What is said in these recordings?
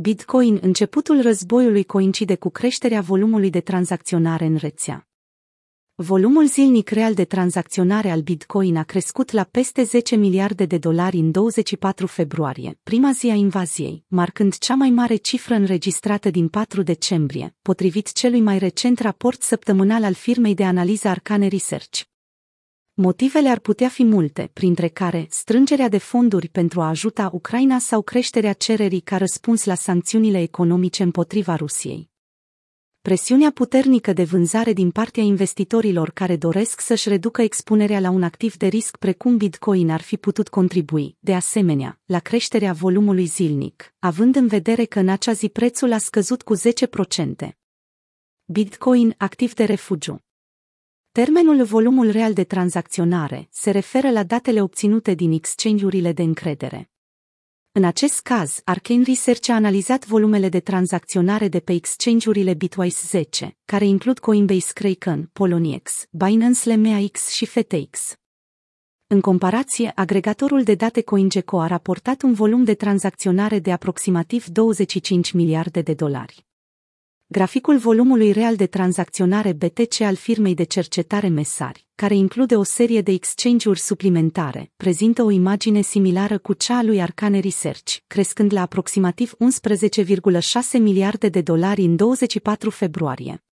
Bitcoin începutul războiului coincide cu creșterea volumului de tranzacționare în rețea. Volumul zilnic real de tranzacționare al Bitcoin a crescut la peste 10 miliarde de dolari în 24 februarie, prima zi a invaziei, marcând cea mai mare cifră înregistrată din 4 decembrie, potrivit celui mai recent raport săptămânal al firmei de analiză Arcane Research. Motivele ar putea fi multe, printre care strângerea de fonduri pentru a ajuta Ucraina sau creșterea cererii ca răspuns la sancțiunile economice împotriva Rusiei. Presiunea puternică de vânzare din partea investitorilor care doresc să-și reducă expunerea la un activ de risc precum Bitcoin ar fi putut contribui, de asemenea, la creșterea volumului zilnic, având în vedere că în acea zi prețul a scăzut cu 10%. Bitcoin activ de refugiu Termenul volumul real de tranzacționare se referă la datele obținute din exchange-urile de încredere. În acest caz, Arcane Research a analizat volumele de tranzacționare de pe exchange-urile Bitwise 10, care includ Coinbase Kraken, Poloniex, Binance LMAX și FTX. În comparație, agregatorul de date CoinGecko a raportat un volum de tranzacționare de aproximativ 25 miliarde de dolari. Graficul volumului real de tranzacționare BTC al firmei de cercetare Mesari, care include o serie de exchange-uri suplimentare, prezintă o imagine similară cu cea a lui Arcane Research, crescând la aproximativ 11,6 miliarde de dolari în 24 februarie.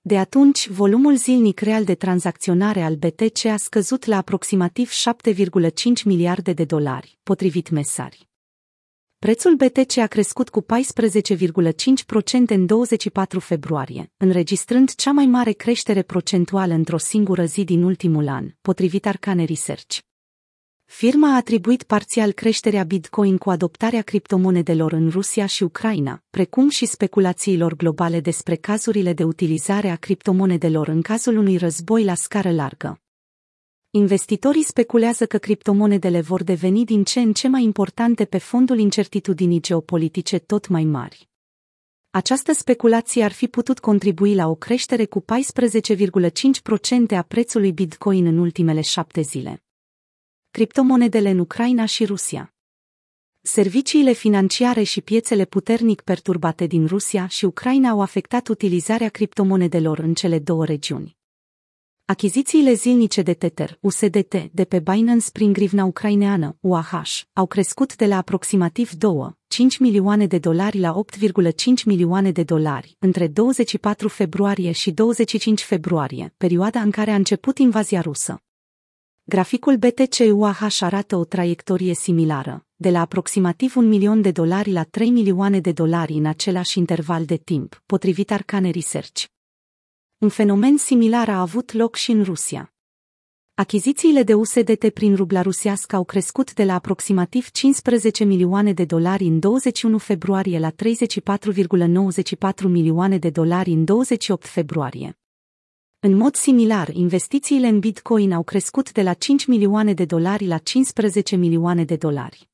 De atunci, volumul zilnic real de tranzacționare al BTC a scăzut la aproximativ 7,5 miliarde de dolari, potrivit Mesari. Prețul BTC a crescut cu 14,5% în 24 februarie, înregistrând cea mai mare creștere procentuală într-o singură zi din ultimul an, potrivit Arcane Research. Firma a atribuit parțial creșterea Bitcoin cu adoptarea criptomonedelor în Rusia și Ucraina, precum și speculațiilor globale despre cazurile de utilizare a criptomonedelor în cazul unui război la scară largă. Investitorii speculează că criptomonedele vor deveni din ce în ce mai importante pe fondul incertitudinii geopolitice tot mai mari. Această speculație ar fi putut contribui la o creștere cu 14,5% a prețului Bitcoin în ultimele șapte zile. Criptomonedele în Ucraina și Rusia Serviciile financiare și piețele puternic perturbate din Rusia și Ucraina au afectat utilizarea criptomonedelor în cele două regiuni. Achizițiile zilnice de Tether, USDT, de pe Binance prin grivna ucraineană, UAH, au crescut de la aproximativ 2, 5 milioane de dolari la 8,5 milioane de dolari între 24 februarie și 25 februarie, perioada în care a început invazia rusă. Graficul BTC-UAH arată o traiectorie similară, de la aproximativ un milion de dolari la 3 milioane de dolari în același interval de timp, potrivit Arcane Research. Un fenomen similar a avut loc și în Rusia. Achizițiile de USDT prin rubla rusească au crescut de la aproximativ 15 milioane de dolari în 21 februarie la 34,94 milioane de dolari în 28 februarie. În mod similar, investițiile în Bitcoin au crescut de la 5 milioane de dolari la 15 milioane de dolari.